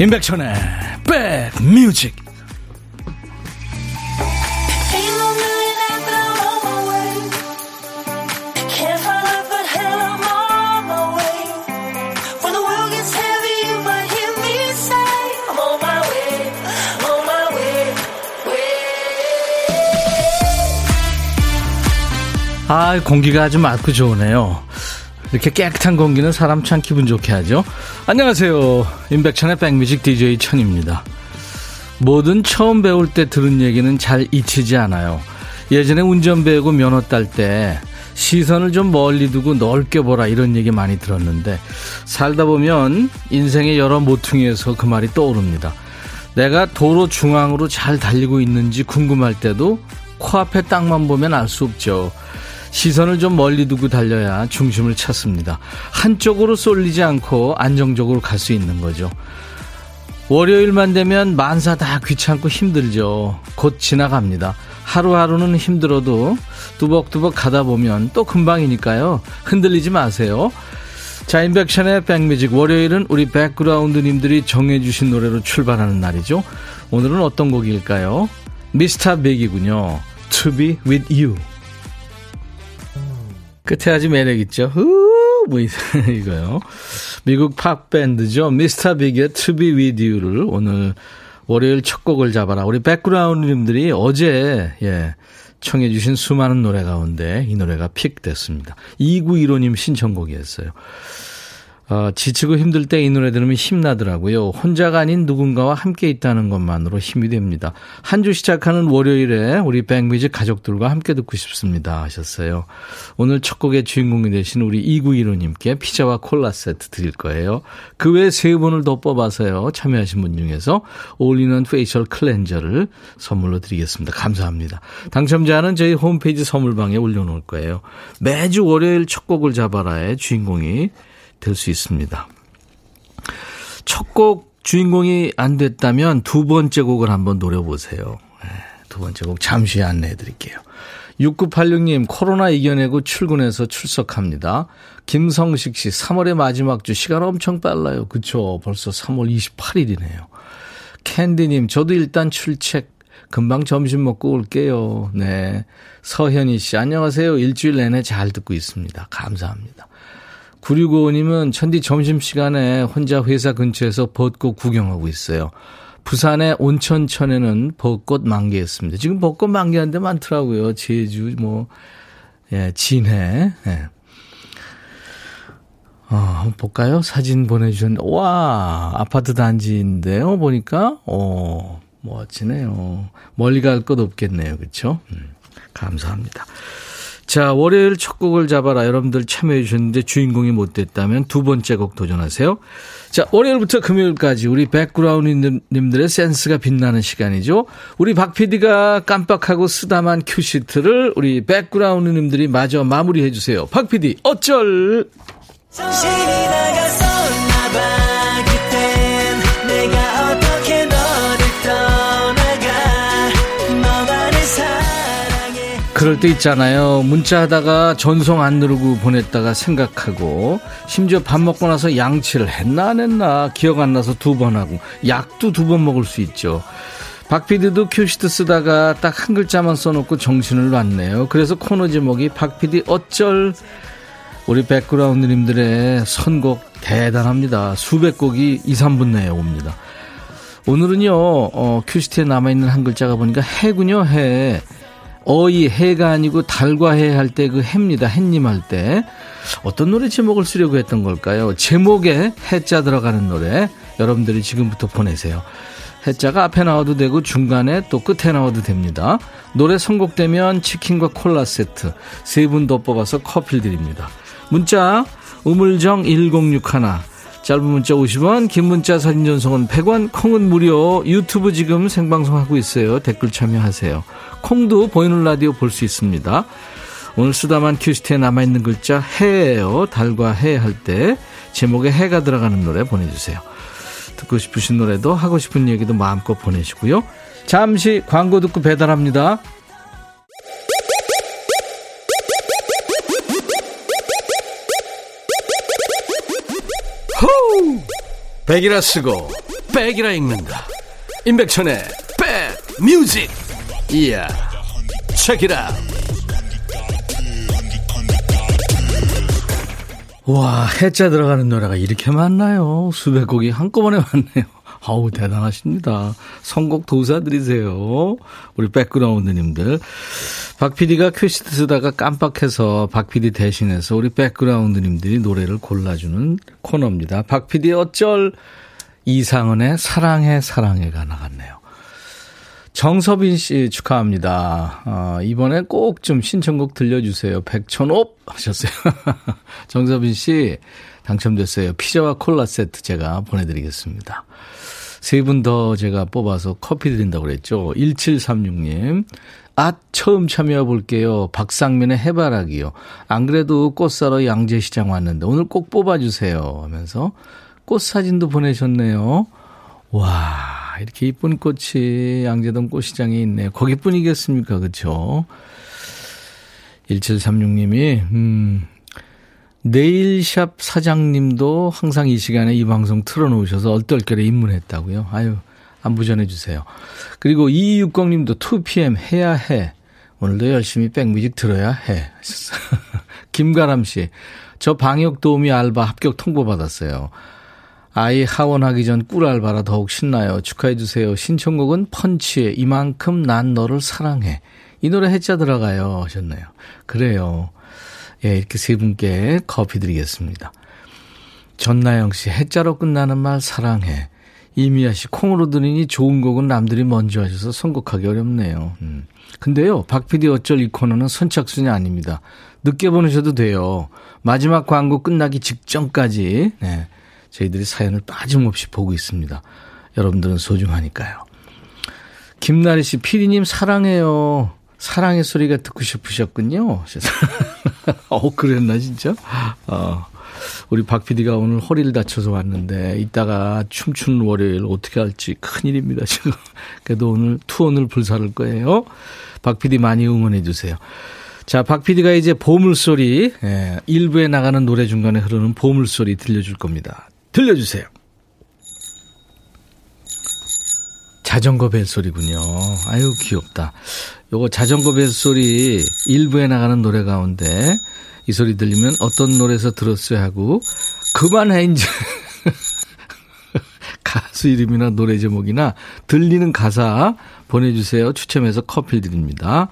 임백천의 백뮤직 아, 공기가 아주 맑고 좋으네요. 이렇게 깨끗한 공기는 사람 참 기분 좋게 하죠. 안녕하세요. 임백천의 백뮤직 DJ 천입니다. 뭐든 처음 배울 때 들은 얘기는 잘 잊히지 않아요. 예전에 운전 배우고 면허 딸 때 시선을 좀 멀리 두고 넓게 보라 이런 얘기 많이 들었는데 살다 보면 인생의 여러 모퉁이에서 그 말이 떠오릅니다. 내가 도로 중앙으로 잘 달리고 있는지 궁금할 때도 코앞에 땅만 보면 알 수 없죠. 시선을 좀 멀리 두고 달려야 중심을 찾습니다. 한쪽으로 쏠리지 않고 안정적으로 갈 수 있는 거죠. 월요일만 되면 만사 다 귀찮고 힘들죠. 곧 지나갑니다. 하루하루는 힘들어도 뚜벅뚜벅 가다 보면 또 금방이니까요. 흔들리지 마세요. 자, 인백션의 백뮤직. 월요일은 우리 백그라운드님들이 정해주신 노래로 출발하는 날이죠. 오늘은 어떤 곡일까요? 미스터 백이군요. To be with you. 끝에 아주 매력있죠. 후, 뭐, 이거요. 미국 팝밴드죠. 미스터 빅의 To Be With You를 오늘 월요일 첫 곡을 잡아라. 우리 백그라운드님들이 어제, 예, 청해주신 수많은 노래 가운데 이 노래가 픽 됐습니다. 2915님 신청곡이었어요. 어, 지치고 힘들 때 이 노래 들으면 힘나더라고요. 혼자가 아닌 누군가와 함께 있다는 것만으로 힘이 됩니다. 한 주 시작하는 월요일에 우리 백뮤직 가족들과 함께 듣고 싶습니다 하셨어요. 오늘 첫 곡의 주인공이 되신 우리 2915님께 피자와 콜라 세트 드릴 거예요. 그 외에 세 분을 더 뽑아서요. 참여하신 분 중에서 올리원 facial cleanser를 선물로 드리겠습니다. 감사합니다. 당첨자는 저희 홈페이지 선물방에 올려놓을 거예요. 매주 월요일 첫 곡을 잡아라의 주인공이 될 수 있습니다. 첫 곡 주인공이 안 됐다면 두 번째 곡을 한번 노려보세요. 네, 두 번째 곡 잠시 안내해 드릴게요. 6986님, 코로나 이겨내고 출근해서 출석합니다. 김성식 씨, 3월의 마지막 주, 시간 엄청 빨라요. 그쵸. 벌써 3월 28일이네요. 캔디님, 저도 일단 출첵. 금방 점심 먹고 올게요. 네. 서현희 씨, 안녕하세요. 일주일 내내 잘 듣고 있습니다. 감사합니다. 9655님은 천디 점심시간에 혼자 회사 근처에서 벚꽃 구경하고 있어요. 부산의 온천천에는 벚꽃 만개했습니다. 지금 벚꽃 만개한 데 많더라고요. 제주, 뭐, 예, 진해. 예. 어, 볼까요? 사진 보내주셨는데, 와, 아파트 단지인데요, 보니까, 어, 멋지네요. 멀리 갈 것 없겠네요. 그쵸? 음, 감사합니다. 자, 월요일 첫 곡을 잡아라. 여러분들 참여해 주셨는데 주인공이 못 됐다면 두 번째 곡 도전하세요. 자, 월요일부터 금요일까지 우리 백그라운드님들의 센스가 빛나는 시간이죠. 우리 박 PD가 깜빡하고 쓰다만 큐시트를 우리 백그라운드님들이 마저 마무리해 주세요. 박 PD, 어쩔! 그럴 때 있잖아요. 문자 하다가 전송 안 누르고 보냈다가 생각하고, 심지어 밥 먹고 나서 양치를 했나 안 했나 기억 안 나서 두 번 하고, 약도 두 번 먹을 수 있죠. 박피디도 큐시트 쓰다가 딱 한 글자만 써놓고 정신을 놨네요. 그래서 코너 제목이 박피디 어쩔 우리 백그라운드님들의 선곡 대단합니다. 수백 곡이 2, 3분 내에 옵니다. 오늘은요, 어, 큐시트에 남아있는 한 글자가 보니까 해군요, 해. 어이 해가 아니고 달과 해 할 때 그 해입니다. 햇님 할 때. 어떤 노래 제목을 쓰려고 했던 걸까요? 제목에 해자 들어가는 노래 여러분들이 지금부터 보내세요. 해자가 앞에 나와도 되고 중간에 또 끝에 나와도 됩니다. 노래 선곡되면 치킨과 콜라 세트 세 분 더 뽑아서 커피 드립니다. 문자 우물정 1061 짧은 문자 50원 긴 문자 사진 전송은 100원 콩은 무료 유튜브 지금 생방송하고 있어요. 댓글 참여하세요. 콩도 보이는 라디오 볼 수 있습니다. 오늘 쓰다만 큐시트에 남아있는 글자 해예요. 달과 해 할 때 제목에 해가 들어가는 노래 보내주세요. 듣고 싶으신 노래도 하고 싶은 얘기도 마음껏 보내시고요. 잠시 광고 듣고 배달합니다. 백이라 쓰고 백이라 읽는다. 임백천의 백뮤직. 이야 책이라. 와 해자 들어가는 노래가 이렇게 많나요? 수백 곡이 한꺼번에 많네요 아우 대단하십니다 선곡 도사들이세요 우리 백그라운드님들 박 PD가 퀴시트 쓰다가 깜빡해서 박 PD 대신해서 우리 백그라운드님들이 노래를 골라주는 코너입니다 박 PD 어쩔 이상은의 사랑해 사랑해가 나갔네요. 정서빈 씨 축하합니다. 어, 이번에 꼭 좀 신청곡 들려주세요. 백천옵 하셨어요. 정서빈 씨 당첨됐어요. 피자와 콜라 세트 제가 보내드리겠습니다. 세 분 더 제가 뽑아서 커피 드린다고 그랬죠. 1736님. 아, 처음 참여해 볼게요. 박상민의 해바라기요. 안 그래도 꽃 사러 양재시장 왔는데 오늘 꼭 뽑아주세요. 하면서 꽃 사진도 보내셨네요. 와, 이렇게 이쁜 꽃이 양재동 꽃시장에 있네요. 거기뿐이겠습니까? 그렇죠? 1736님이 음, 네일샵 사장님도 항상 이 시간에 이 방송 틀어놓으셔서 얼떨결에 입문했다고요. 아유, 안부 전해주세요. 그리고 2260님도 2PM 해야 해. 오늘도 열심히 백뮤직 들어야 해. 김가람 씨, 저 방역 도우미 알바 합격 통보 받았어요. 아이 하원하기 전 꿀 알바라 더욱 신나요. 축하해주세요. 신청곡은 펀치의 이만큼 난 너를 사랑해. 이 노래 해자 들어가요. 하셨네요. 그래요. 예, 이렇게 세 분께 커피 드리겠습니다. 전나영 씨, 해자로 끝나는 말 사랑해. 이미아 씨, 콩으로 들으니 좋은 곡은 남들이 먼저 하셔서 선곡하기 어렵네요. 음. 근데요, 박PD 어쩔 이 코너는 선착순이 아닙니다. 늦게 보내셔도 돼요. 마지막 광고 끝나기 직전까지, 네. 저희들이 사연을 빠짐없이 보고 있습니다. 여러분들은 소중하니까요. 김나리 씨, 피디님 사랑해요. 사랑의 소리가 듣고 싶으셨군요. 어, 그랬나, 진짜? 어, 우리 박 PD가 오늘 허리를 다쳐서 왔는데, 이따가 춤추는 월요일 어떻게 할지 큰일입니다, 지금. 그래도 오늘 투혼을 불사를 거예요. 박 PD 많이 응원해주세요. 자, 박 PD가 이제 보물소리, 예, 일부에 나가는 노래 중간에 흐르는 보물소리 들려줄 겁니다. 들려주세요. 자전거 벨소리군요. 아유, 귀엽다. 요거 자전거 벨소리 일부에 나가는 노래 가운데 이 소리 들리면 어떤 노래에서 들었어야 하고, 그만해, 이제. 가수 이름이나 노래 제목이나 들리는 가사 보내주세요. 추첨해서 커피 드립니다.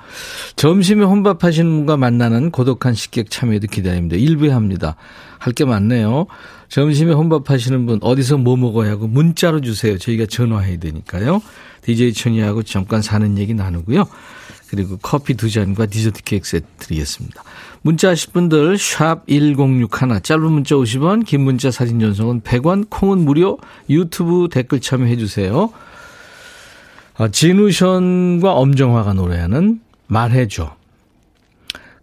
점심에 혼밥하시는 분과 만나는 고독한 식객 참여도 기다립니다. 일부에 합니다. 할 게 많네요. 점심에 혼밥하시는 분 어디서 뭐 먹어야 하고 문자로 주세요. 저희가 전화해야 되니까요. DJ 천이하고 잠깐 사는 얘기 나누고요. 그리고 커피 두 잔과 디저트 케이크 세트 드리겠습니다. 문자 하실 분들 샵 1061, 짧은 문자 50원, 긴 문자 사진 전송은 100원, 콩은 무료, 유튜브 댓글 참여해 주세요. 아, 진우션과 엄정화가 노래하는 말해줘.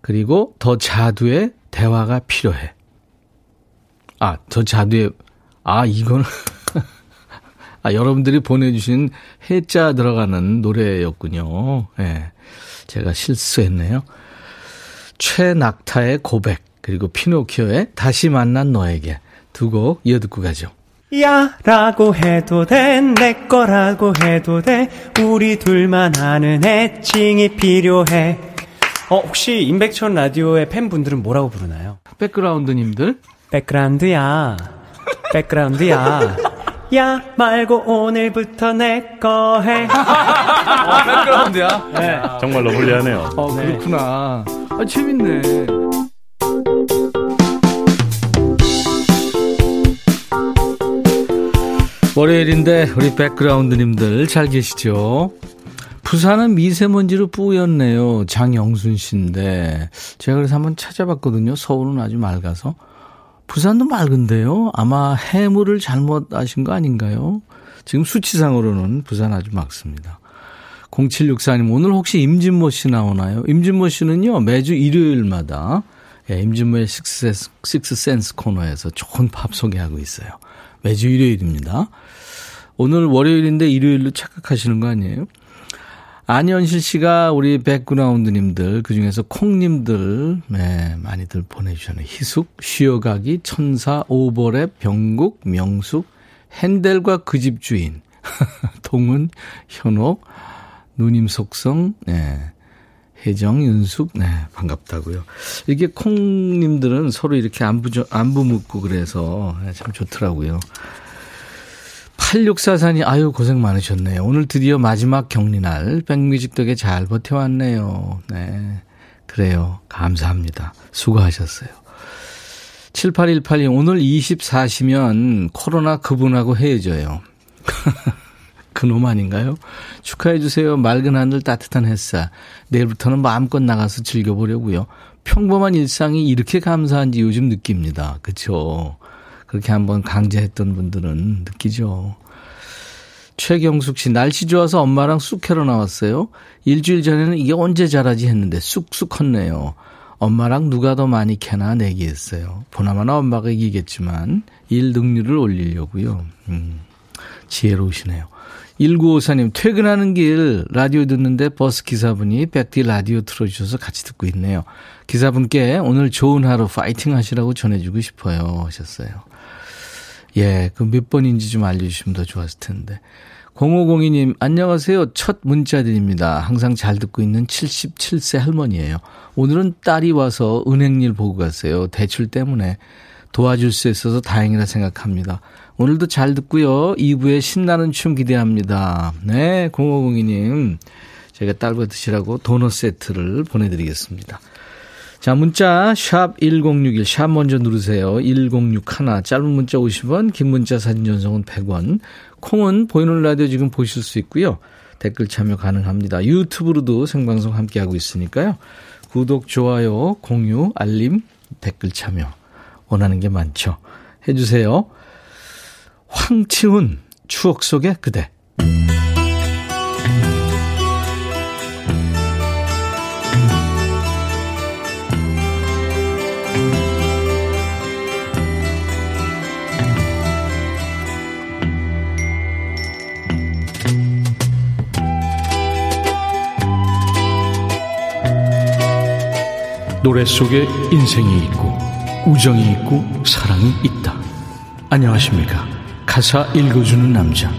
그리고 더 자두의 대화가 필요해. 아, 더 자두의, 아, 이거는, 아, 여러분들이 보내주신 해자 들어가는 노래였군요. 예. 네, 제가 실수했네요. 최낙타의 고백, 그리고 피노키오의 다시 만난 너에게 두 곡 이어 듣고 가죠. 야 라고 해도 돼 내 거라고 해도 돼 우리 둘만 아는 애칭이 필요해 어 혹시 임백천 라디오의 팬분들은 뭐라고 부르나요? 백그라운드님들 백그라운드야 백그라운드야 야 말고 오늘부터 내 거 해. 어, 백그라운드야? 네. 정말로 불리하네요. 어, 그렇구나. 아, 재밌네. 월요일인데 우리 백그라운드님들 잘 계시죠? 부산은 미세먼지로 뿌였네요. 장영순 씨인데 제가 그래서 한번 찾아봤거든요. 서울은 아주 맑아서. 부산도 맑은데요. 아마 해물을 잘못 아신 거 아닌가요? 지금 수치상으로는 부산 아주 맑습니다. 0764님, 오늘 혹시 임진모 씨 나오나요? 임진모 씨는요, 매주 일요일마다 예, 임진모의 식스센스, 식스센스 코너에서 좋은 팝 소개하고 있어요. 매주 일요일입니다. 오늘 월요일인데 일요일로 착각하시는 거 아니에요? 안현실 씨가 우리 백그라운드님들, 그 중에서 콩님들, 네, 많이들 보내주셨네요. 희숙, 쉬어가기, 천사, 오버랩, 병국, 명숙, 핸델과 그 집 주인. 동은, 현옥, 누님 속성, 네. 혜정, 윤숙, 네, 반갑다고요. 이게 콩님들은 서로 이렇게 안부, 안부 묻고 그래서 네, 참 좋더라고요. 8644님, 아유, 고생 많으셨네요. 오늘 드디어 마지막 격리날, 백뮤직 덕에 잘 버텨왔네요. 네. 그래요. 감사합니다. 수고하셨어요. 7818님, 오늘 24시면 코로나 그분하고 헤어져요. 그놈 아닌가요? 축하해주세요. 맑은 하늘 따뜻한 햇살. 내일부터는 마음껏 나가서 즐겨보려고요. 평범한 일상이 이렇게 감사한지 요즘 느낍니다. 그쵸? 그렇게 한번 강제했던 분들은 느끼죠. 최경숙 씨, 날씨 좋아서 엄마랑 쑥 캐러 나왔어요. 일주일 전에는 이게 언제 자라지 했는데 쑥쑥 컸네요. 엄마랑 누가 더 많이 캐나 내기했어요. 보나마나 엄마가 이기겠지만 일 능률을 올리려고요. 음, 지혜로우시네요. 1954님, 퇴근하는 길 라디오 듣는데 버스 기사분이 백디 라디오 틀어주셔서 같이 듣고 있네요. 기사분께 오늘 좋은 하루 파이팅 하시라고 전해주고 싶어요. 하셨어요. 예, 그 몇 번인지 좀 알려주시면 더 좋았을 텐데. 0502님, 안녕하세요. 첫 문자 드립니다. 항상 잘 듣고 있는 77세 할머니예요. 오늘은 딸이 와서 은행일 보고 갔어요. 대출 때문에 도와줄 수 있어서 다행이라 생각합니다. 오늘도 잘 듣고요. 2부에 신나는 춤 기대합니다. 네, 0502님. 제가 딸과 드시라고 도넛 세트를 보내드리겠습니다. 자, 문자 샵 1061, 샵 먼저 누르세요. 1061, 짧은 문자 50원, 긴 문자 사진 전송은 100원. 콩은 보이는 라디오 지금 보실 수 있고요. 댓글 참여 가능합니다. 유튜브로도 생방송 함께하고 있으니까요. 구독, 좋아요, 공유, 알림, 댓글 참여 원하는 게 많죠. 해주세요. 황치훈, 추억 속의 그대. 노래 속에 인생이 있고 우정이 있고 사랑이 있다. 안녕하십니까. 가사 읽어주는 남자.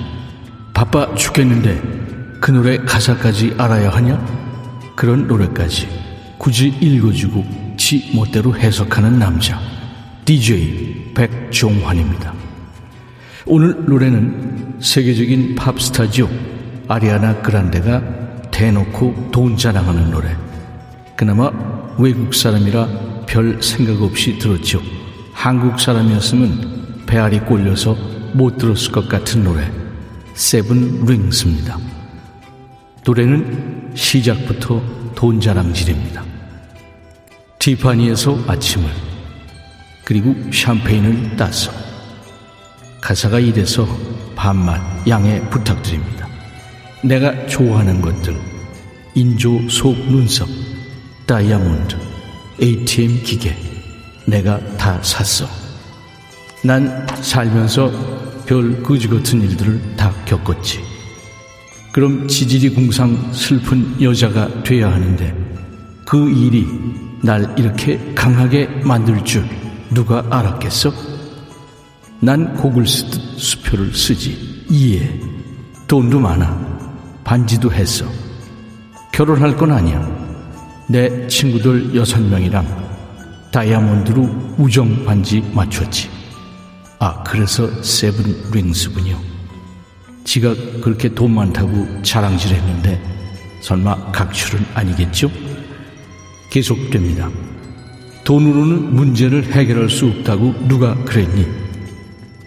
바빠 죽겠는데 그 노래 가사까지 알아야 하냐? 그런 노래까지 굳이 읽어주고 지 멋대로 해석하는 남자. DJ 백종환입니다. 오늘 노래는 세계적인 팝스타죠. 아리아나 그란데가 대놓고 돈 자랑하는 노래. 그나마 외국 사람이라 별 생각 없이 들었죠. 한국 사람이었으면 배알이 꼴려서 못 들었을 것 같은 노래. 세븐 링스입니다. 노래는 시작부터 돈 자랑질입니다. 티파니에서 아침을 그리고 샴페인을 따서 가사가 이래서 반말 양해 부탁드립니다. 내가 좋아하는 것들 인조 속 눈썹 다이아몬드, ATM 기계, 내가 다 샀어. 난 살면서 별 거지 같은 일들을 다 겪었지. 그럼 지질이 궁상 슬픈 여자가 돼야 하는데 그 일이 날 이렇게 강하게 만들 줄 누가 알았겠어? 난 곡을 쓰듯 수표를 쓰지. 이해. 돈도 많아. 반지도 했어. 결혼할 건 아니야. 내 친구들 여섯 명이랑 다이아몬드로 우정 반지 맞췄지. 아, 그래서 세븐 링스군요. 지가 그렇게 돈 많다고 자랑질 했는데 설마 각출은 아니겠죠? 계속됩니다. 돈으로는 문제를 해결할 수 없다고 누가 그랬니?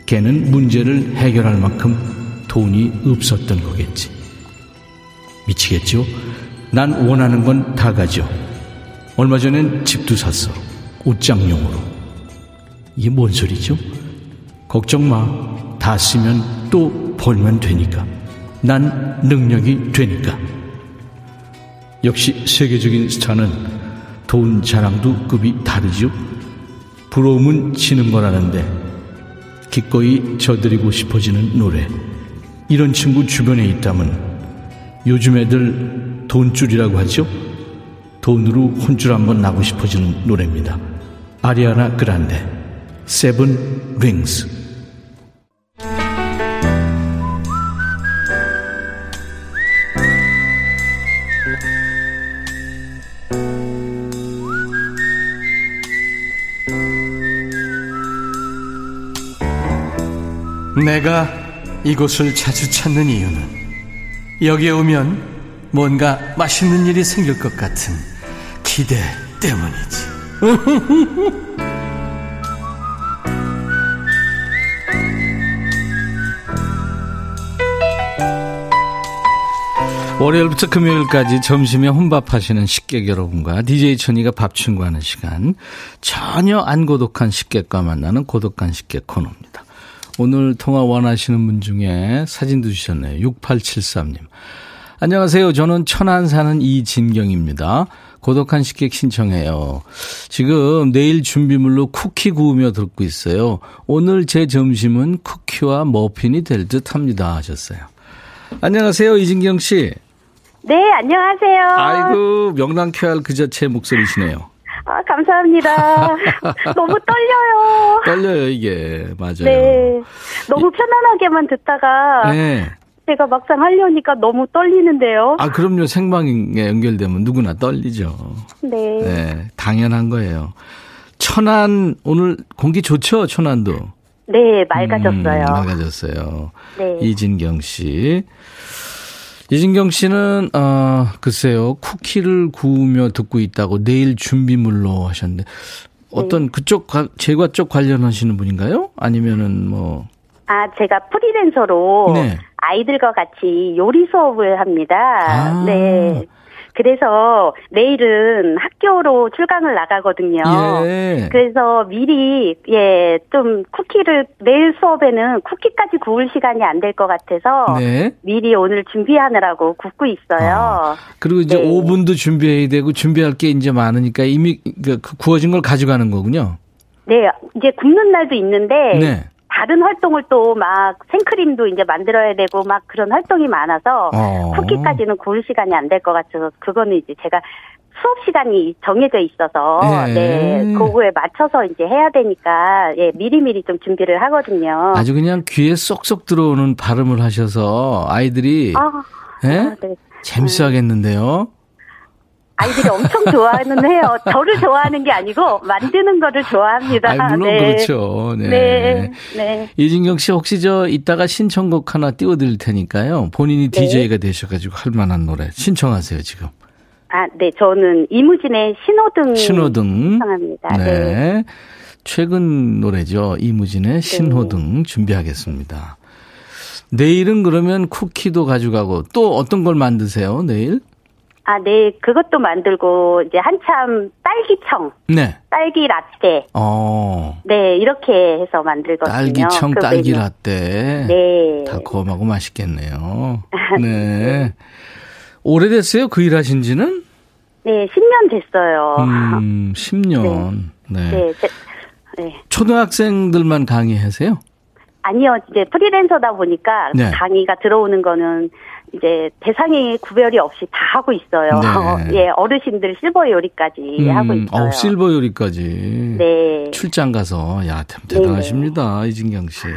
걔는 문제를 해결할 만큼 돈이 없었던 거겠지. 미치겠죠? 난 원하는 건 다 가져. 얼마 전엔 집도 샀어. 옷장용으로. 이게 뭔 소리죠? 걱정 마. 다 쓰면 또 벌면 되니까. 난 능력이 되니까. 역시 세계적인 스타는 돈 자랑도 급이 다르죠. 부러움은 지는 거라는데 기꺼이 져드리고 싶어지는 노래. 이런 친구 주변에 있다면 요즘 애들 돈줄이라고 하죠. 돈으로 혼줄 한번 나고 싶어지는 노래입니다. 아리아나 그란데, Seven Rings. 내가 이곳을 자주 찾는 이유는 여기에 오면 뭔가 맛있는 일이 생길 것 같은 기대 때문이지. 월요일부터 금요일까지 점심에 혼밥하시는 식객 여러분과 DJ 천이가 밥 친구하는 시간 전혀 안 고독한 식객과 만나는 고독한 식객 코너입니다. 오늘 통화 원하시는 분 중에 사진도 주셨네요. 6873님. 안녕하세요. 저는 천안 사는 이진경입니다. 고독한 식객 신청해요. 지금 내일 준비물로 쿠키 구우며 듣고 있어요. 오늘 제 점심은 쿠키와 머핀이 될 듯 합니다. 하셨어요. 안녕하세요. 이진경 씨. 네, 안녕하세요. 아이고, 명랑쾌할 그 자체 목소리시네요. 아, 감사합니다. 너무 떨려요. 떨려요, 이게. 맞아요. 네. 너무 편안하게만 듣다가 네. 제가 막상 하려니까 너무 떨리는데요. 아, 그럼요. 생방에 연결되면 누구나 떨리죠. 네. 네. 당연한 거예요. 천안, 오늘 공기 좋죠? 천안도. 네, 맑아졌어요. 음, 맑아졌어요. 네. 이진경 씨. 이진경 씨는, 어, 글쎄요, 쿠키를 구우며 듣고 있다고 내일 준비물로 하셨는데, 어떤 네. 그쪽, 가- 제과 쪽 관련하시는 분인가요? 아니면은 뭐, 아, 제가 프리랜서로 네. 아이들과 같이 요리 수업을 합니다. 아. 네. 그래서 내일은 학교로 출강을 나가거든요. 예. 그래서 미리 예 좀 쿠키를 내일 수업에는 쿠키까지 구울 시간이 안 될 것 같아서 네. 미리 오늘 준비하느라고 굽고 있어요. 아, 그리고 이제 네. 오븐도 준비해야 되고 준비할 게 이제 많으니까 이미 그 구워진 걸 가져가는 거군요. 네, 이제 굽는 날도 있는데 네. 다른 활동을 또 막 생크림도 이제 만들어야 되고 막 그런 활동이 많아서 어. 쿠키까지는 구울 시간이 안 될 것 같아서 그거는 이제 제가 수업 시간이 정해져 있어서 예. 네 그거에 맞춰서 이제 해야 되니까 예 미리미리 좀 준비를 하거든요. 아주 그냥 귀에 쏙쏙 들어오는 발음을 하셔서 아이들이 아, 예? 아, 네. 재밌어 하겠는데요. 아이들이 엄청 좋아하는 해요. 저를 좋아하는 게 아니고 만드는 거를 좋아합니다. 아, 물론 네. 그렇죠. 네. 네, 네. 이진경 씨 혹시 저 이따가 신청곡 하나 띄워드릴 테니까요. 본인이 네. DJ가 되셔가지고 할 만한 노래 신청하세요 지금. 아, 네, 저는 이무진의 신호등 신호등. 신청합니다. 네. 네. 최근 노래죠. 이무진의 신호등 준비하겠습니다. 내일은 그러면 쿠키도 가져가고 또 어떤 걸 만드세요, 내일? 아, 네, 그것도 만들고 이제 한참 딸기청, 네. 딸기 라떼, 어. 네, 이렇게 해서 만들거든요. 딸기청, 그 딸기 메뉴. 라떼. 네. 달콤하고 맛있겠네요. 네. 오래됐어요? 그 일 하신 지는? 네, 10년 됐어요. 음, 10년. 네. 네, 제- 네. 초등학생들만 강의하세요? 아니요, 이제 프리랜서다 보니까 네. 강의가 들어오는 거는 이제 대상이 구별이 없이 다 하고 있어요. 네. 예, 어르신들 실버 요리까지 하고 있어요. 어, 실버 요리까지. 네. 출장 가서, 야, 참 대단하십니다. 이진경 씨.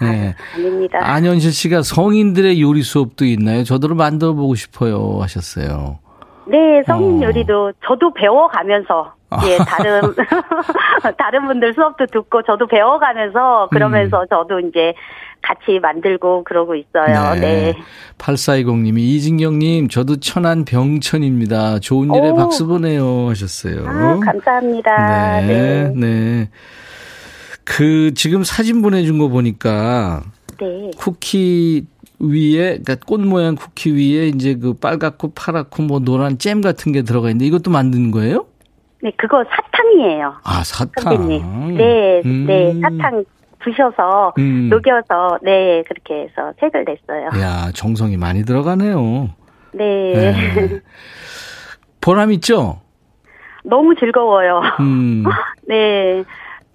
네. 아닙니다. 안현실 씨가 성인들의 요리 수업도 있나요? 저도 만들어 보고 싶어요. 하셨어요. 네, 성인 어. 요리도 저도 배워가면서 예 다른 다른 분들 수업도 듣고 저도 배워가면서 그러면서 저도 이제 같이 만들고 그러고 있어요. 네. 8420님이 이진경님, 저도 천안 병천입니다. 좋은 일에 오. 박수 보내요. 하셨어요. 아, 감사합니다. 네, 네. 네. 그, 지금 사진 보내준 거 보니까 네. 쿠키 위에, 그러니까 꽃 모양 쿠키 위에 이제 그 빨갛고 파랗고 뭐 노란 잼 같은 게 들어가 있는데 이것도 만든 거예요? 네, 그거 사탕이에요. 아, 사탕. 선생님. 네, 음. 네, 사탕 부셔서 음. 녹여서 네 그렇게 해서 색을 냈어요. 야, 정성이 많이 들어가네요. 네, 네. 보람 있죠? 너무 즐거워요. 음. 네.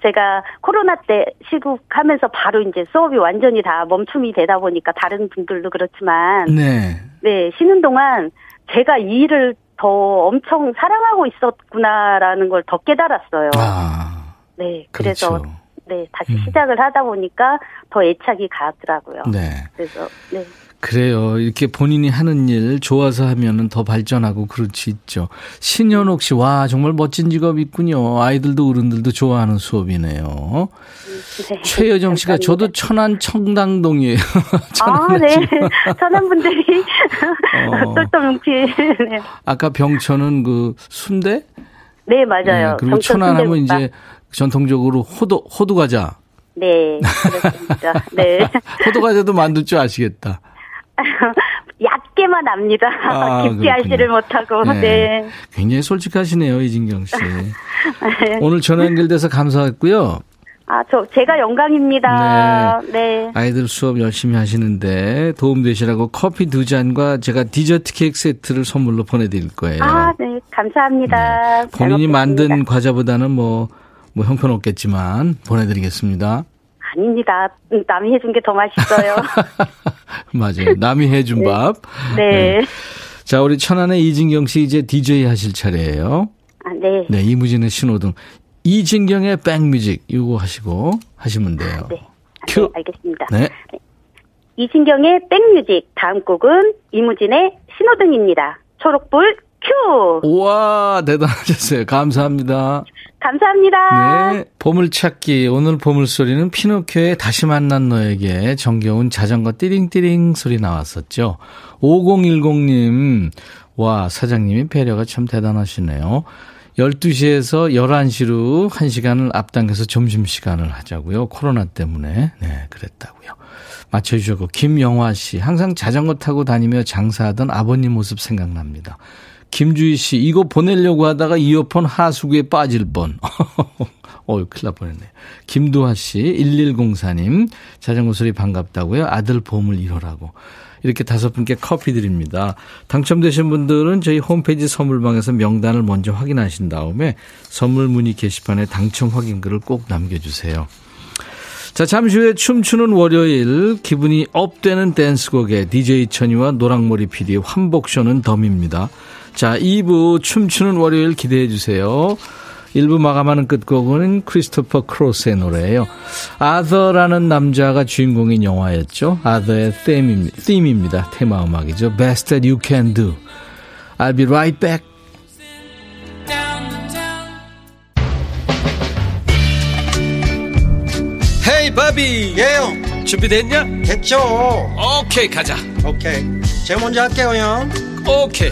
제가 코로나 때 시국하면서 바로 이제 수업이 완전히 다 멈춤이 되다 보니까 다른 분들도 그렇지만 네. 네 쉬는 동안 제가 이 일을 더 엄청 사랑하고 있었구나라는 걸 더 깨달았어요. 아, 네 그래서 그렇죠. 네 다시 음. 시작을 하다 보니까 더 애착이 가더라고요. 네. 그래서 네 그래요. 이렇게 본인이 하는 일 좋아서 하면은 더 발전하고 그렇지 있죠. 신현옥 씨, 와, 정말 멋진 직업 있군요. 아이들도 어른들도 좋아하는 수업이네요. 네, 최여정 씨가 감사합니다. 저도 천안 청당동이에요. 아, 네. 천안 분들이 어. 똘똘 뭉치네요. 아까 병천은 그 순대? 네, 맞아요. 네, 그리고 천안하면 이제 전통적으로 호두, 호두 과자. 네, 그렇습니다. 네. 호두 과자도 만들 줄 아시겠다. 얕게만 압니다. 아, 깊게 알지를 못하고. 네. 네. 굉장히 솔직하시네요, 이진경 씨. 네. 오늘 전화 연결돼서 감사했고요. 아, 저, 제가 영광입니다. 네. 네. 아이들 수업 열심히 하시는데 도움 되시라고 커피 두 잔과 제가 디저트 케이크 세트를 선물로 보내드릴 거예요. 아, 네. 감사합니다. 네. 본인이 만든 과자보다는 뭐, 뭐 형편없겠지만 보내드리겠습니다. 아닙니다. 남이 해준 게 더 맛있어요. 맞아요. 남이 해준 네. 밥. 네. 네. 자, 우리 천안의 이진경 씨 이제 DJ 하실 차례예요. 아, 네. 네, 이무진의 신호등. 이진경의 백뮤직 이거 하시고 하시면 돼요. 네. 큐. 네, 알겠습니다. 네. 이진경의 백뮤직 다음 곡은 이무진의 신호등입니다. 초록불 큐. 우와 대단하셨어요. 감사합니다. 감사합니다. 네. 보물찾기 오늘 보물소리는 피노키오의 다시 만난 너에게 정겨운 자전거 띠링띠링 소리 나왔었죠. 5010님 와 사장님이 배려가 참 대단하시네요. 12시에서 11시로 1시간을 앞당겨서 점심시간을 하자고요. 코로나 때문에. 네, 그랬다고요. 맞춰주셨고, 김영화 씨. 항상 자전거 타고 다니며 장사하던 아버님 모습 생각납니다. 김주희 씨, 이거 보내려고 하다가 이어폰 하수구에 빠질 뻔. 어유 큰일 날 뻔했네. 김두하 씨, 1104님, 자전거 소리 반갑다고요. 아들 보물 1호라고. 이렇게 다섯 분께 커피 드립니다. 당첨되신 분들은 저희 홈페이지 선물방에서 명단을 먼저 확인하신 다음에 선물 문의 게시판에 당첨 확인글을 꼭 남겨주세요. 자, 잠시 후에 춤추는 월요일 기분이 업되는 댄스곡에 DJ 천이와 노랑머리 PD의 환복쇼는 덤입니다. 자, 2부 춤추는 월요일 기대해 주세요. 1부 마감하는 끝곡은 크리스토퍼 크로스의 노래예요. 아더라는 남자가 주인공인 영화였죠. 아더의 them입니다. 테마 음악이죠. Best that you can do. I'll be right back. 헤이 바비 예영 준비됐냐? 됐죠 오케이 가자 오케이 제가 먼저 할게요 형 오케이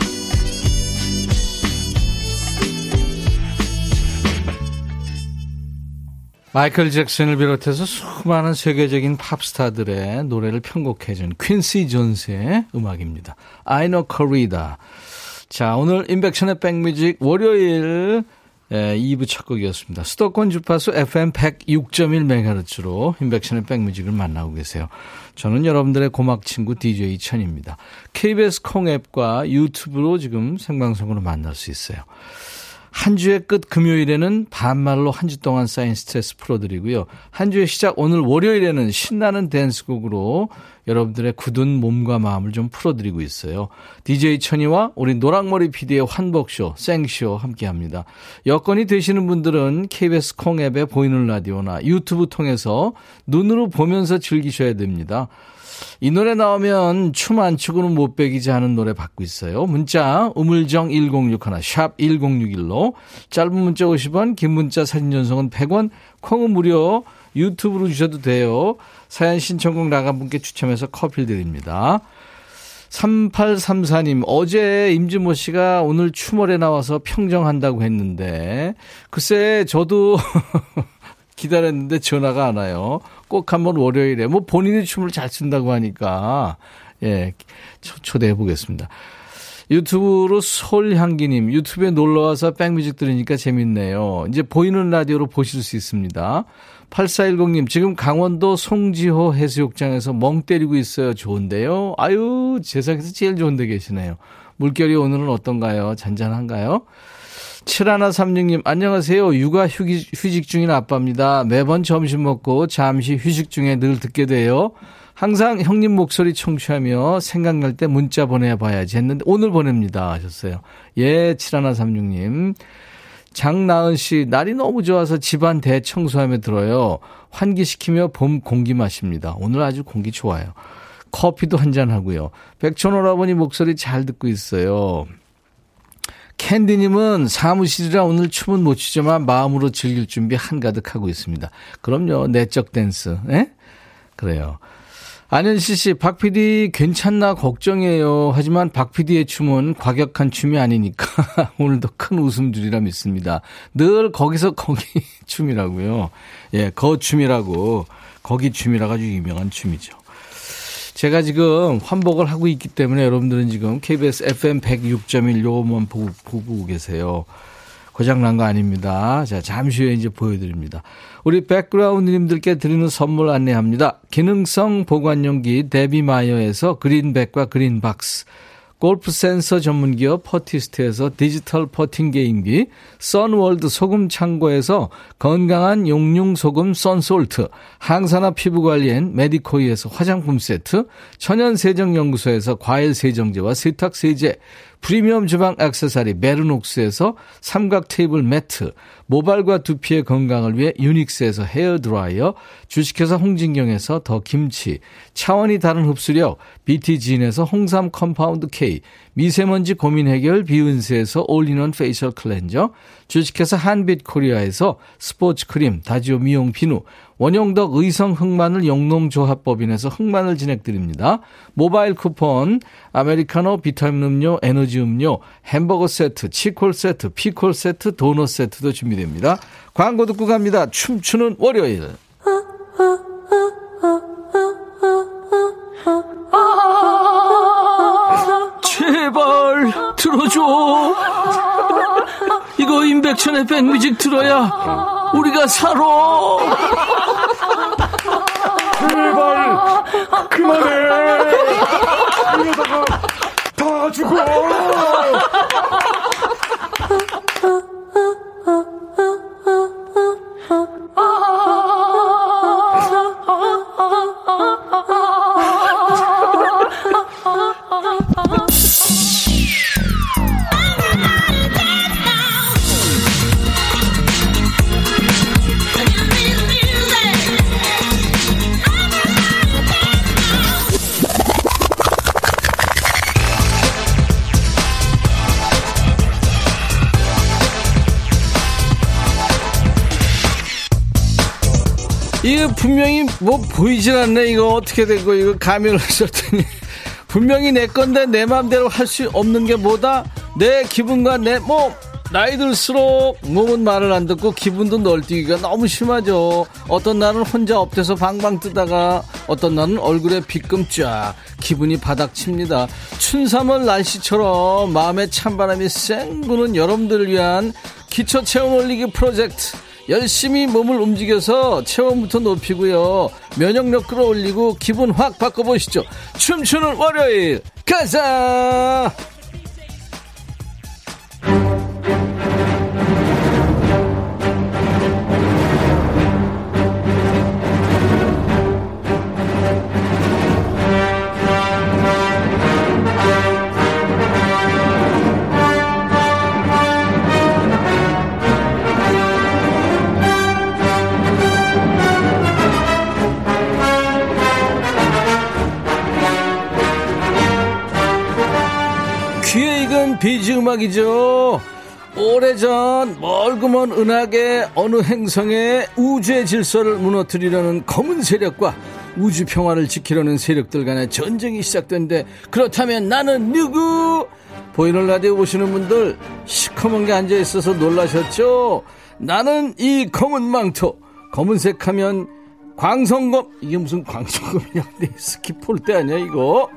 마이클 잭슨을 비롯해서 수많은 세계적인 팝스타들의 노래를 편곡해준 퀸시 존스의 음악입니다. I know Corrida. 자, 오늘 인백션의 백뮤직 월요일 2부 첫 곡이었습니다. 수도권 주파수 FM 106.1MHz로 인백션의 백뮤직을 만나고 계세요. 저는 여러분들의 고막 친구 DJ 천입니다. KBS 콩 앱과 유튜브로 지금 생방송으로 만날 수 있어요. 한 주의 끝 금요일에는 반말로 한 주 동안 쌓인 스트레스 풀어드리고요. 한 주의 시작 오늘 월요일에는 신나는 댄스곡으로 여러분들의 굳은 몸과 마음을 좀 풀어드리고 있어요. DJ 천이와 우리 노랑머리 PD의 환복쇼, 생쇼 함께합니다. 여건이 되시는 분들은 KBS 콩앱에 보이는 라디오나 유튜브 통해서 눈으로 보면서 즐기셔야 됩니다. 이 노래 나오면 춤 안 추고는 못 배기지 하는 노래 받고 있어요. 문자 우물정 1061, 샵 1061로 짧은 문자 50원, 긴 문자 사진 전송은 100원, 콩은 무료 유튜브로 주셔도 돼요. 사연 신청곡 나간 분께 추첨해서 커피 드립니다. 3834님, 어제 임진모 씨가 오늘 추월에 나와서 평정한다고 했는데, 글쎄, 저도 기다렸는데 전화가 안 와요. 꼭 한번 월요일에 뭐 본인이 춤을 잘 춘다고 하니까 예 초대해 보겠습니다. 유튜브로 솔향기님 유튜브에 놀러 와서 백뮤직 들으니까 재밌네요. 이제 보이는 라디오로 보실 수 있습니다. 8410님, 지금 강원도 송지호 해수욕장에서 멍 때리고 있어요. 좋은데요? 아유, 세상에서 제일 좋은 데 계시네요. 물결이 오늘은 어떤가요? 잔잔한가요? 7136님, 안녕하세요. 육아 휴기, 휴직 중인 아빠입니다. 매번 점심 먹고 잠시 휴식 중에 늘 듣게 돼요. 항상 형님 목소리 청취하며 생각날 때 문자 보내봐야지 했는데 오늘 보냅니다 하셨어요. 예, 7136님. 장나은 씨, 날이 너무 좋아서 집안 대청소하며 들어요. 환기시키며 봄 공기 마십니다. 오늘 아주 공기 좋아요. 커피도 한잔 하고요. 백촌 오라버니 목소리 잘 듣고 있어요. 캔디님은 사무실이라 오늘 춤은 못 추지만 마음으로 즐길 준비 한가득 하고 있습니다. 그럼요, 내적 댄스. 예? 그래요. 안현실 씨, 박 PD 괜찮나 걱정이에요. 하지만 박 PD의 춤은 과격한 춤이 아니니까 오늘도 큰 웃음 줄이라 믿습니다. 늘 거기서 거기 춤이라고요. 예, 거 춤이라고. 거기 춤이라 아주 유명한 춤이죠. 제가 지금 환복을 하고 있기 때문에 여러분들은 지금 KBS FM 106.1 요것만 보고, 보고 계세요. 고장난 거 아닙니다. 자, 잠시 후에 이제 보여드립니다. 우리 백그라운드님들께 드리는 선물 안내합니다. 기능성 보관용기 데비마이어에서 그린백과 그린박스. 골프 센서 전문 기업 퍼티스트에서 디지털 퍼팅 게임기, 선월드 소금 창고에서 건강한 용융 소금 썬솔트, 항산화 피부 관리엔 메디코이에서 화장품 세트, 천연 세정 연구소에서 과일 세정제와 세탁 세제, 프리미엄 주방 액세서리 메르녹스에서 삼각 테이블 매트, 모발과 두피의 건강을 위해 유닉스에서 헤어 드라이어, 주식회사 홍진경에서 더 김치, 차원이 다른 흡수력 BT진에서 홍삼 compound K, 미세먼지 고민 해결 비은세에서 올리원 facial cleanser, 주식회사 한빛 코리아에서 스포츠 크림, 다지오 미용 비누, 원용덕 의성 흑마늘 영농조합법인에서 흑마늘 진행드립니다. 모바일 쿠폰, 아메리카노 비타민 음료, 에너지 음료, 햄버거 세트, 치콜 세트, 피콜 세트, 도넛 세트도 준비됩니다. 광고 듣고 갑니다. 춤추는 월요일. 제발 들어줘. 이거 임백천의 백뮤직 들어야 우리가 살아. 제발 그만해. 이러다가 다 죽어. 뭐 보이질 않네. 이거 어떻게 된 거, 이거 가면을 썼더니. 분명히 내 건데 내 마음대로 할 수 없는 게 뭐다? 내 기분과 내 몸. 나이 들수록 몸은 말을 안 듣고 기분도 널뛰기가 너무 심하죠. 어떤 날은 혼자 엎드서 방방 뜨다가 어떤 날은 얼굴에 빗금 쫙 기분이 바닥칩니다. 춘삼월 날씨처럼 마음에 찬바람이 쌩 부는 여러분들을 위한 기초 체온 올리기 프로젝트 열심히 몸을 움직여서 체온부터 높이고요. 면역력 끌어올리고 기분 확 바꿔보시죠. 춤추는 월요일 가자! 비지 음악이죠. 오래전 멀그먼 은하계 어느 행성의 우주의 질서를 무너뜨리려는 검은 세력과 우주 평화를 지키려는 세력들 간의 전쟁이 시작된데 그렇다면 나는 누구? 보이는 라디오 보시는 분들 시커먼 게 앉아 있어서 놀라셨죠? 나는 이 검은 망토 검은색 하면 광성검 이게 무슨 광성검이냐 스키폴 때 아니야 이거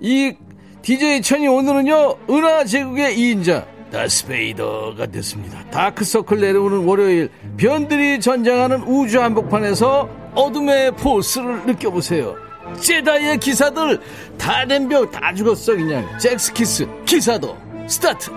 이 DJ 천이 오늘은요 은하 제국의 2인자 다스베이더가 됐습니다. 다크서클 내려오는 월요일 별들이 전쟁하는 우주 한복판에서 어둠의 포스를 느껴보세요. 제다이의 기사들 다 덤벼 다 죽었어 그냥. 젝스키스 기사도 스타트.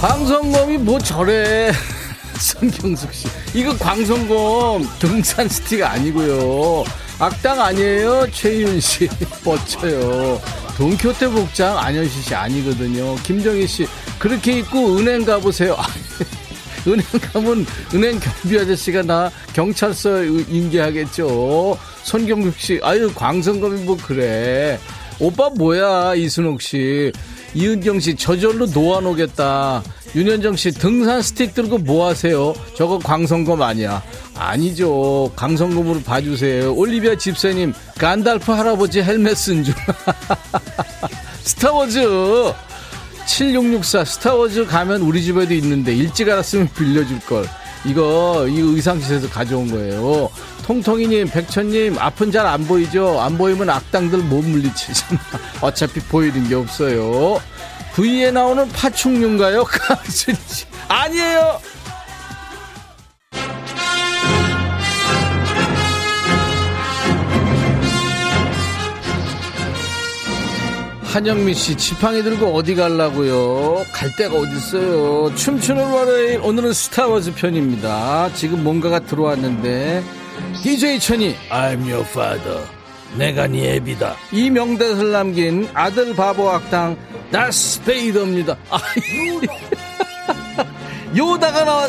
광선검이 뭐 저래? 손경숙 씨. 이거 광선검 등산 스틱 아니고요 악당 아니에요 최윤 씨 멋져요 돈키호테 복장 안현시 씨 아니거든요 김정희 씨 그렇게 입고 은행 가보세요 은행 가면 은행 경비 아저씨가 나 경찰서 인계하겠죠. 손경국 씨, 아유 광성검이 뭐 그래. 오빠 뭐야 이순옥 씨. 이은경 씨 저절로 놓아놓겠다. 윤현정 씨 등산 스틱 들고 뭐 하세요? 저거 광성검 아니야. 아니죠. 광성검으로 봐주세요. 올리비아 집사님 간달프 할아버지 헬멧 쓴 줄. 스타워즈 7664 스타워즈 가면 우리 집에도 있는데 일찍 알았으면 빌려줄 걸. 이거 이 의상실에서 가져온 거예요. 통통이님, 백천님 앞은 잘 안 보이죠? 안 보이면 악당들 못 물리치잖아. 어차피 보이는 게 없어요. V에 나오는 파충류인가요? 아니에요. 한영미 씨, 지팡이 들고 어디 갈라고요? 갈 데가 어딨어요? 춤추는 월요일, 오늘은 스타워즈 편입니다. 지금 뭔가가 들어왔는데, DJ 천이, I'm your father. 내가 네 애비다. 이 명대사를 남긴 아들 바보 악당, 다스페이더입니다. 요다가 나와,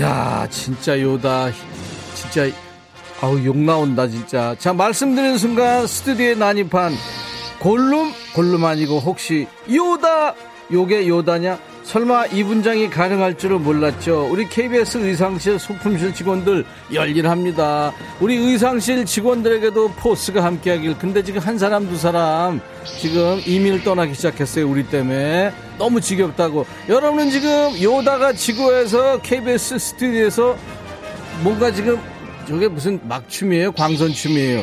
야, 진짜 요다. 진짜, 아우, 욕 나온다, 진짜. 자, 말씀드리는 순간, 스튜디오에 난입한, 골룸? 골룸 아니고 혹시 요다? 요게 요다냐? 설마 이 분장이 가능할 줄은 몰랐죠. 우리 KBS 의상실 소품실 직원들 열일합니다. 우리 의상실 직원들에게도 포스가 함께하길. 근데 지금 한 사람 두 사람 지금 이민을 떠나기 시작했어요. 우리 때문에 너무 지겹다고. 여러분은 지금 요다가 지구에서 KBS 스튜디오에서 뭔가 지금 저게 무슨 막춤이에요? 광선춤이에요.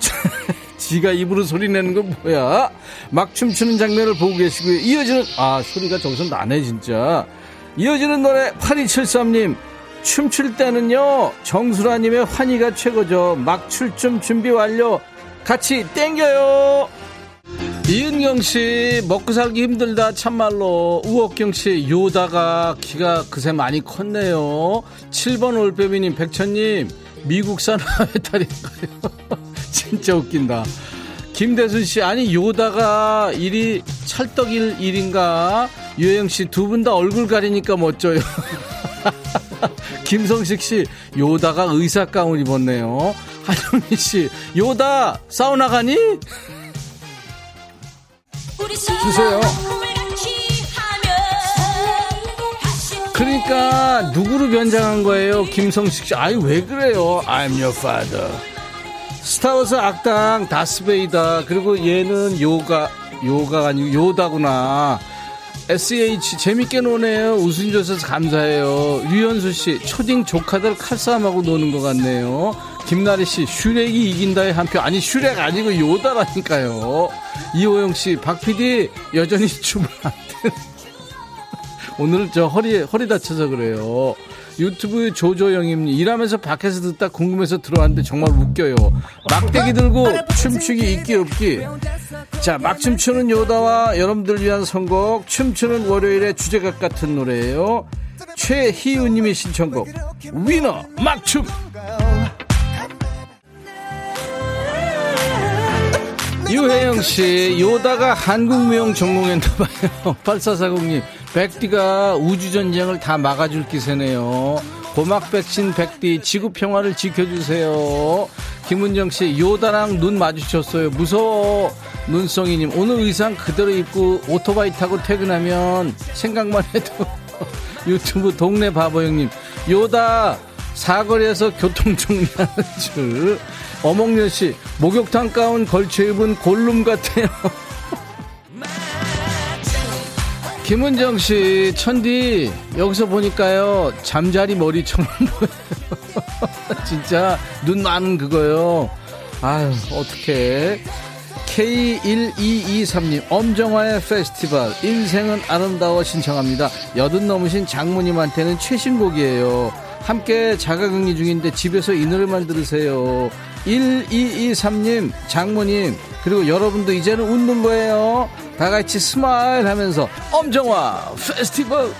지가 입으로 소리 내는 건 뭐야? 막 춤추는 장면을 보고 계시고요. 이어지는, 아, 소리가 저기서 나네, 진짜. 이어지는 노래 8273님. 춤출 때는요, 정수라님의 환희가 최고죠. 막 출춤 준비 완료. 같이 땡겨요. 이은경 씨, 먹고 살기 힘들다, 참말로. 우옥경 씨, 요다가 키가 그새 많이 컸네요. 7번 올빼미님, 백천님, 미국산 화해탈인가요? 진짜 웃긴다. 김대순 씨, 아니, 요다가 일이 찰떡일 일인가? 유혜영 씨, 두 분 다 얼굴 가리니까 멋져요. 김성식 씨, 요다가 의사 가운 입었네요. 한영미 씨, 요다, 사우나 가니? 주세요. 그러니까, 누구로 변장한 거예요? 김성식 씨, 아유, 왜 그래요? I'm your father. 스타워즈 악당 다스베이다. 그리고 얘는 요가 요가가 아니고 요다구나. SH 재밌게 노네요. 웃음 줘서 감사해요. 류현수 씨 초딩 조카들 칼싸움하고 노는 것 같네요. 김나리 씨 슈렉이 이긴다의 한 표. 아니 슈렉 아니고 요다라니까요. 이호영 씨 박 PD 여전히 춤을 안돼 오늘 저 허리 허리 다쳐서 그래요 유튜브 조조영님 일하면서 밖에서 듣다 궁금해서 들어왔는데 정말 웃겨요. 막대기 들고 춤추기 있기 없기. 자, 막 춤추는 요다와 여러분들 위한 선곡 춤추는 월요일의 주제곡 같은 노래예요. 최희우님의 신청곡 위너 막춤. 유혜영 씨, 요다가 한국 무용 전공했나봐요. 8440님, 백디가 우주전쟁을 다 막아줄 기세네요. 고막 백신 백디, 지구평화를 지켜주세요. 김은정 씨, 요다랑 눈 마주쳤어요. 무서워. 눈송이님, 오늘 의상 그대로 입고 오토바이 타고 퇴근하면 생각만 해도 유튜브 동네 바보 형님, 요다 사거리에서 교통 정리하는 줄. 어몽여 씨, 목욕탕 가운 걸쳐 입은 골룸 같아요. 김은정 씨, 천디, 여기서 보니까요, 잠자리 머리처럼 보여요. 진짜, 눈 많은 그거요. 아유, 어떡해. K1223님, 엄정화의 페스티벌, 인생은 아름다워 신청합니다. 여든 넘으신 장모님한테는 최신곡이에요. 함께 자가격리 중인데 집에서 이 노래만 들으세요. 1223님, 장모님, 그리고 여러분도 이제는 웃는 거예요. 다 같이 smile 하면서 엄정화 페스티벌!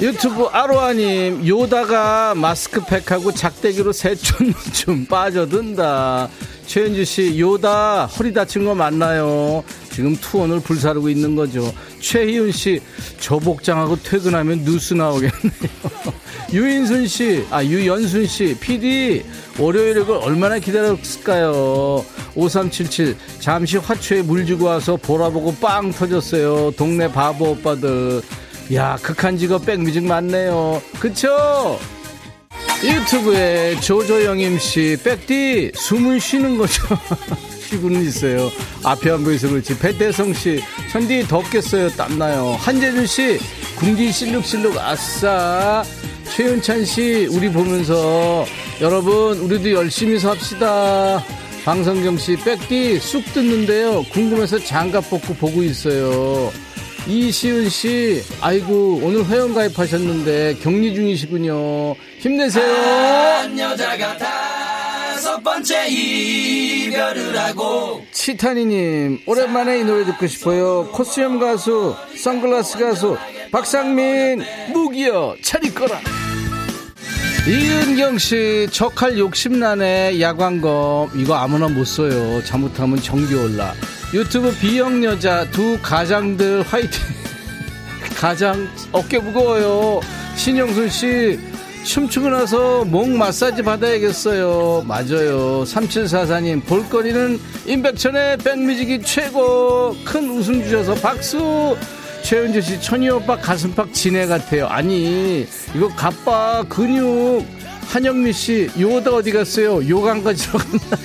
유튜브 아로아님 요다가 마스크팩하고 작대기로 새촌 좀 빠져든다 최현주 씨 요다 허리 다친 거 맞나요? 지금 투혼을 불사르고 있는 거죠 최희윤 씨 저 복장하고 퇴근하면 뉴스 나오겠네요 유인순 씨, 아 유연순 씨, PD 월요일을 얼마나 기다렸을까요? 5377 잠시 화초에 물 주고 와서 보라보고 빵 터졌어요. 동네 바보 오빠들. 야 극한 직업 백뮤직 맞네요. 그쵸? 유튜브에 조조영 임 씨, 백디 숨은 쉬는 거죠. 쉬고는 있어요. 앞에 안 보여서 그렇지. 배태성 씨, 천디 덥겠어요. 땀나요. 한재준 씨, 궁디 실룩실룩 아싸. 최윤찬 씨, 우리 보면서 여러분, 우리도 열심히 삽시다. 방성경 씨, 백디 쑥 듣는데요. 궁금해서 장갑 벗고 보고 있어요. 이시은 씨, 아이고, 오늘 회원 가입하셨는데 격리 중이시군요. 힘내세요. 다섯 번째 이별을 하고. 치타니님, 오랜만에 이 노래 듣고 싶어요. 코스염 가수, 선글라스 가수, 박상민, 무기여, 차리거라. 이은경 씨, 척할 욕심나네, 야광검. 이거 아무나 못 써요. 잘못하면 전기 올라. 유튜브 비형 여자 두 가장들 화이팅. 가장 어깨 무거워요. 신영순 씨, 춤추고 나서 목 마사지 받아야겠어요. 맞아요. 3744님, 볼거리는 임백천의 백뮤직이 최고. 큰 웃음 주셔서 박수. 최은주 씨, 천희 오빠 가슴팍 진해 같아요. 아니, 이거 가빠, 근육. 한영미 씨, 요다 어디 갔어요? 요강까지 들어갔나?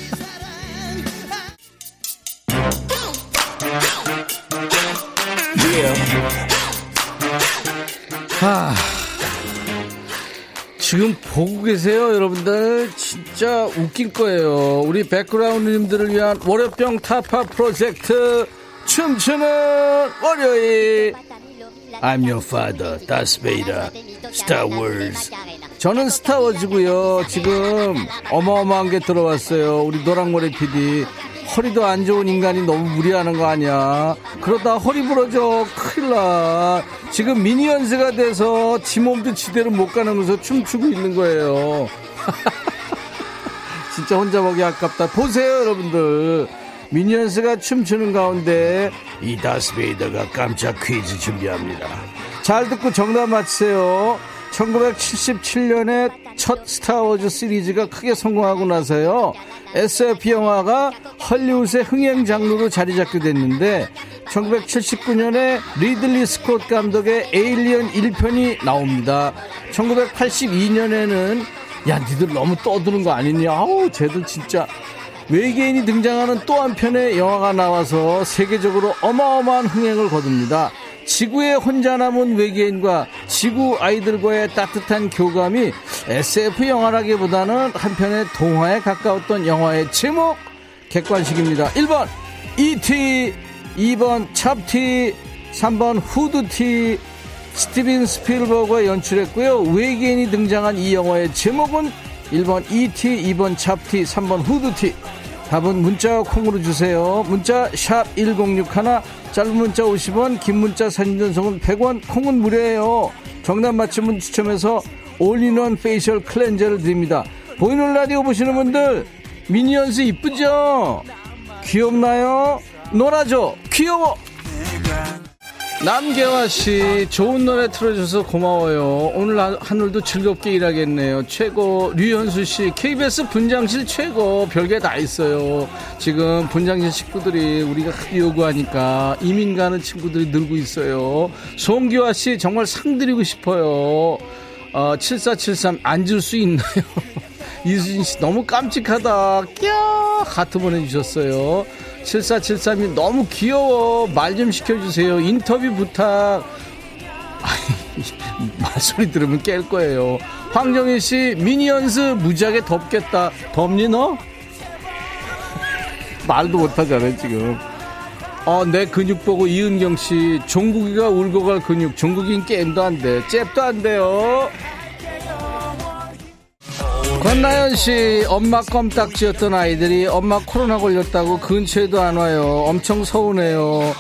하, 지금 보고 계세요, 여러분들. 진짜 웃길 거예요. 우리 백그라운드님들을 위한 월요병 타파 프로젝트 춤추는 월요일. I'm your father, Star Wars. 저는 스타워즈고요. 지금 어마어마한 게 들어왔어요. 우리 노랑머리 PD. 허리도 안 좋은 인간이 너무 무리하는 거 아니야. 그러다 허리 부러져. 큰일 나. 지금 미니언즈가 돼서 지 몸도 지대로 못 가면서 춤추고 있는 거예요. 진짜 혼자 보기 아깝다. 보세요, 여러분들. 미니언스가 춤추는 가운데 이 다스베이더가 깜짝 퀴즈 준비합니다. 잘 듣고 정답 맞히세요. 1977년에 첫 스타워즈 시리즈가 크게 성공하고 나서요. SF 영화가 헐리우드의 흥행 장르로 자리 잡게 됐는데 1979년에 리들리 스콧 감독의 에일리언 1편이 나옵니다. 1982년에는 야 니들 너무 떠드는 거 아니냐 아우 쟤들 진짜 외계인이 등장하는 또 한편의 영화가 나와서 세계적으로 어마어마한 흥행을 거둡니다. 지구에 혼자 남은 외계인과 지구 아이들과의 따뜻한 교감이 SF 영화라기보다는 한편의 동화에 가까웠던 영화의 제목 객관식입니다. 1번 E.T. 2번 쫄티 3번 후드티 스티븐 스필버그가 연출했고요. 외계인이 등장한 이 영화의 제목은 1번 E.T. 2번 쫄티 3번 후드티 답은 문자 콩으로 주세요. 문자 샵 1061, 짧은 문자 50원, 긴 문자 사진 전송은 100원, 콩은 무료예요. 정답 맞히면 추첨해서 all-in-one facial cleanser를 드립니다. 보이는 라디오 보시는 분들 미니언스 이쁘죠? 귀엽나요? 놀아줘 귀여워 남계화 씨, 좋은 노래 틀어줘서 고마워요. 오늘 하늘도 즐겁게 일하겠네요. 최고. 류현수 씨, KBS 분장실 최고. 별게 다 있어요. 지금 분장실 식구들이 우리가 요구하니까 이민 가는 친구들이 늘고 있어요. 송기화 씨, 정말 상 드리고 싶어요. 어, 7473 앉을 수 있나요? 이수진 씨, 너무 깜찍하다. 꺄! 하트 보내주셨어요. 7473이 너무 귀여워. 말 좀 시켜주세요. 인터뷰 부탁. 말소리 들으면 깰 거예요. 황정희 씨, 미니언스 무지하게 덥겠다. 덥니 너? 말도 못하잖아요, 지금. 어, 내 근육 보고 이은경 씨, 종국이가 울고 갈 근육, 종국인 게임도 안 돼. 잽도 안 돼요. 권나연 씨, 엄마 껌딱지였던 아이들이 엄마 코로나 걸렸다고 근처에도 안 와요. 엄청 서운해요.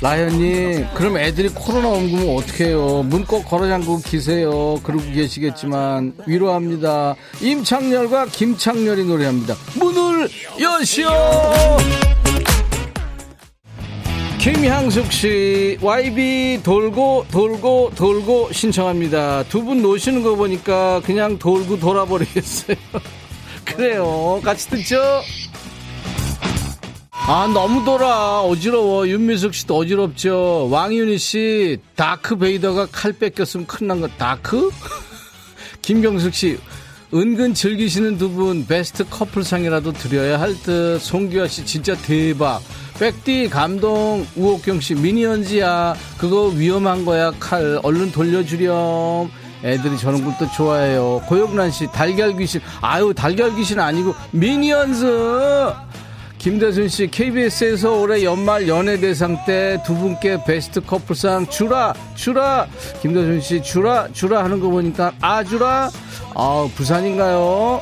라현님, 그럼 애들이 코로나 옮기면 어떡해요? 문 꼭 걸어 잠그고 기세요. 그러고 계시겠지만, 위로합니다. 임창렬과 김창렬이 노래합니다. 문을 여시오! 김향숙 씨, YB 돌고 돌고 돌고 신청합니다. 두 분 노시는 거 보니까 그냥 돌고 돌아버리겠어요. 그래요. 같이 듣죠? 아, 너무 돌아. 어지러워. 윤미숙 씨도 어지럽죠. 왕윤희 씨, 다크 베이더가 칼 뺏겼으면 큰일 난 거. 다크? 김경숙 씨, 은근 즐기시는 두 분 베스트 커플상이라도 드려야 할 듯. 송규아 씨, 진짜 대박. 백디 감동 우옥경 씨 미니언즈야. 그거 위험한 거야. 칼 얼른 돌려주렴. 애들이 저런 것도 좋아해요. 고영란 씨 달걀 귀신. 아유 달걀 귀신 아니고 미니언즈. 김대순 씨 KBS에서 올해 연말 연예 대상 때 두 분께 베스트 커플상 주라 주라. 김대순 씨 주라 주라 하는 거 보니까 아 주라? 아 부산인가요?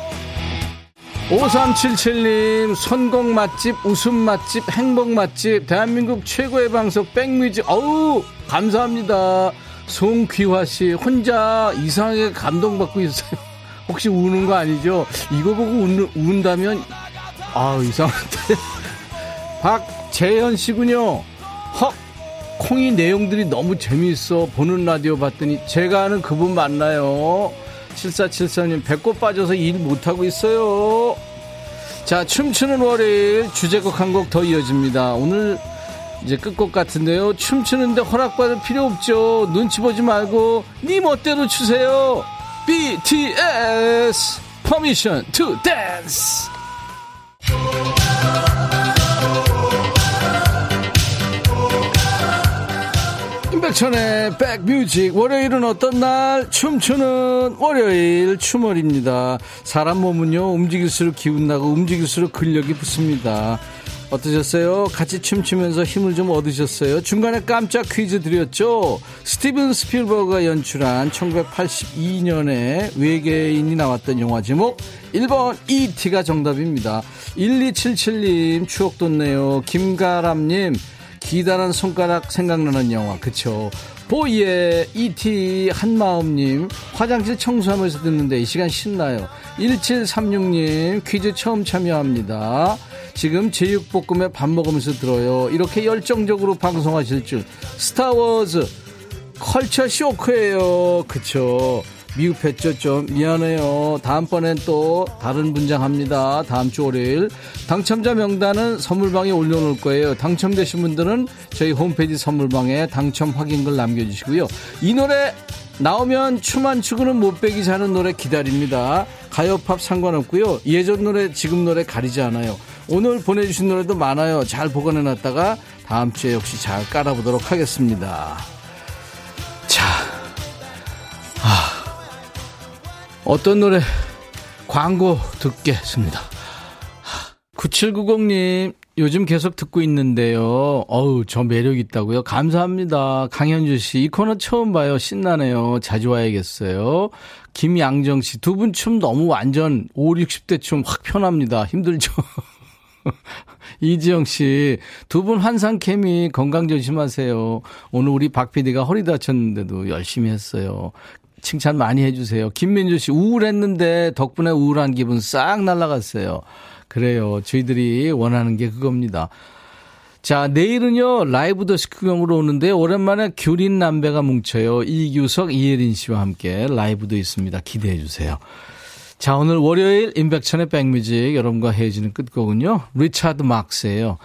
5377님, 선곡 맛집, 웃음 맛집, 행복 맛집, 대한민국 최고의 방송, 백뮤직, 어우, 감사합니다. 송귀화 씨, 혼자 이상하게 감동받고 있어요. 혹시 우는 거 아니죠? 이거 보고 운, 운다면, 아 이상한데. 박재현 씨군요. 헉, 콩이 내용들이 너무 재미있어. 보는 라디오 봤더니 제가 아는 그분 맞나요? 7474님 배꼽 빠져서 일 못하고 있어요. 자 춤추는 월요일 주제곡 한 곡 더 이어집니다. 오늘 이제 끝곡 같은데요. 춤추는데 허락받을 필요 없죠. 눈치 보지 말고 네 멋대로 추세요. BTS Permission to Dance 임백천의 백뮤직 월요일은 어떤 날 춤추는 월요일 춤월입니다 사람 몸은요 움직일수록 기운나고 움직일수록 근력이 붙습니다 어떠셨어요? 같이 춤추면서 힘을 좀 얻으셨어요? 중간에 깜짝 퀴즈 드렸죠? 스티븐 스필버가 연출한 1982년에 외계인이 나왔던 영화 제목 1번 E.T.가 정답입니다 1277님 추억 돋네요 김가람님 기다란 손가락 생각나는 영화. 그쵸? 보이의 E.T. 한마음님. 화장실 청소하면서 듣는데 이 시간 신나요. 1736님 퀴즈 처음 참여합니다. 지금 제육볶음에 밥 먹으면서 들어요. 이렇게 열정적으로 방송하실 줄. 스타워즈 컬처 쇼크예요. 그쵸 미흡했죠 좀. 미안해요. 다음번엔 또 다른 분장 합니다. 다음 주 월요일. 당첨자 명단은 선물방에 올려놓을 거예요. 당첨되신 분들은 저희 홈페이지 선물방에 당첨 확인글 남겨주시고요. 이 노래 나오면 춤안 추고는 못 빼기 자는 노래 기다립니다. 가요팝 상관없고요. 예전 노래 지금 노래 가리지 않아요. 오늘 보내주신 노래도 많아요. 잘 보관해놨다가 다음 주에 역시 잘 깔아보도록 하겠습니다 어떤 노래 광고 듣겠습니다. 9790님, 요즘 계속 듣고 있는데요. 어우, 저 매력 있다고요? 감사합니다. 강현주 씨, 이 코너 처음 봐요. 신나네요. 자주 와야겠어요. 김양정 씨, 두 분 춤 너무 완전 5, 60대 춤 확 편합니다. 힘들죠? 이지영 씨, 두 분 환상 케미 건강 조심하세요. 오늘 우리 박 PD가 허리 다쳤는데도 열심히 했어요. 칭찬 많이 해주세요. 김민주 씨, 우울했는데 덕분에 우울한 기분 싹 날라갔어요. 그래요. 저희들이 원하는 게 그겁니다. 자, 내일은요, 라이브 더시크경으로 오는데, 오랜만에 규린 남배가 뭉쳐요. 이규석, 이혜린 씨와 함께 라이브도 있습니다. 기대해 주세요. 자, 오늘 월요일 임백천의 백뮤직 여러분과 헤어지는 끝곡은요, 리차드 막스예요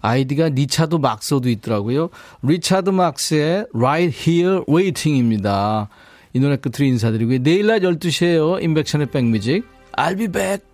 아이디가 리차드 막스도 있더라고요. 리차드 막스의 Right Here Waiting입니다. 이 노래 끝으로 인사드리고요. 내일 낮 12시에요. 임백천의 백뮤직. I'll be back.